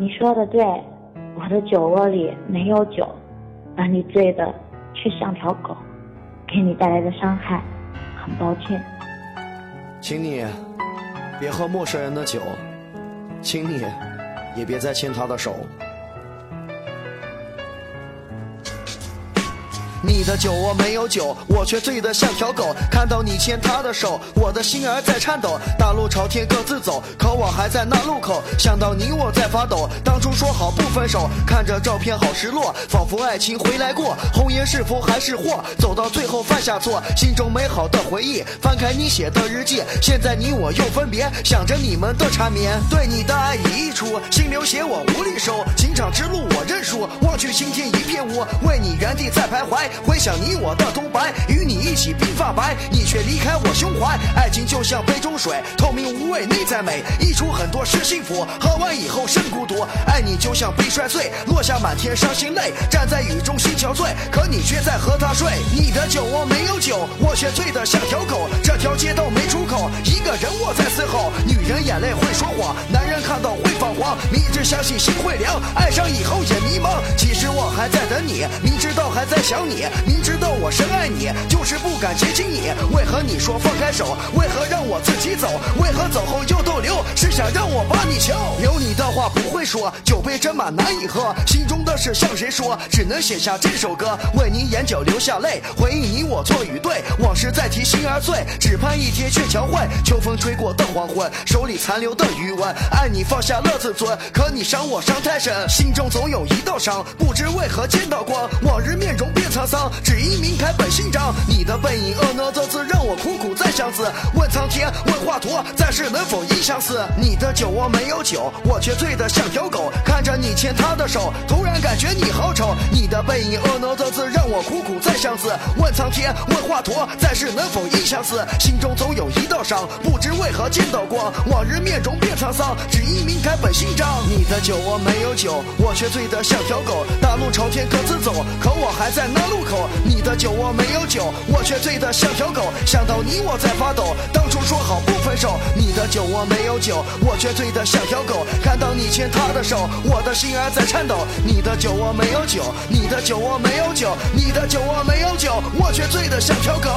你说的对，我的酒窝里没有酒，把你醉的却像条狗，给你带来的伤害，很抱歉。请你别喝陌生人的酒，请你也别再牵他的手。你的酒窝没有酒，我却醉得像条狗。看到你牵他的手，我的心儿在颤抖。大路朝天各自走，可我还在那路口。想到你我在发抖，当初说好不分手，看着照片好失落，仿佛爱情回来过。红颜是福还是祸？走到最后犯下错，心中美好的回忆，翻开你写的日记。现在你我又分别，想着你们的缠绵。对你的爱已溢出，心流血我无力收。情场之路我认输，望去青天一片雾，为你原地在徘徊。回想你我的独白，与你一起鬓发白，你却离开我胸怀。爱情就像杯中水，透明无味，内在美，溢出很多是幸福。喝完以后甚孤独，爱你就像杯摔碎，落下满天伤心泪。站在雨中心憔悴，可你却在和他睡。你的酒窝没有酒，我却醉得像条狗。这条街道没出口，一个人我在嘶吼。女人眼泪会说谎，男人看到会发慌。相信心会凉，爱上以后也迷茫。其实我还在等你，明知道还在想你。明知道我深爱你，就是不敢接近你。为何你说放开手？为何让我自己走？为何走后想让我把你求？有你的话不会说，酒杯斟满难以喝。心中的事向谁说？只能写下这首歌，为你眼角流下泪，回忆你我错与对。往事再提心儿碎，只盼一天鹊桥会。秋风吹过的黄昏，手里残留的余温。爱你放下了自尊，可你伤我伤太深，心中总有一道伤，不知为何见到光。往日面容变沧桑。只因明开本姓张，你的背影婀娜多姿，让我苦苦在相思。问苍天，问华佗，再世能否一相思？你的酒窝没有酒，我却醉得像条狗。看着你牵他的手，突然感觉你好丑。你的背影婀娜多姿，让我苦苦在相思。问苍天，问华佗，再世能否一相思？心中总有一伤，不知为何见到光。往日面容变沧桑，只因明改本姓张。你的酒窝没有酒，我却醉得像条狗。大路朝天各自走，可我还在那路口。你的酒窝没有酒，我却醉得像条狗。想到你我在发抖，当初说好不分手。你的酒窝没有酒，我却醉得像条狗。看到你牵他的手，我的心儿在颤抖。你的酒窝没有酒，你的酒窝没有酒，你的酒窝没有酒，我却醉得像条狗。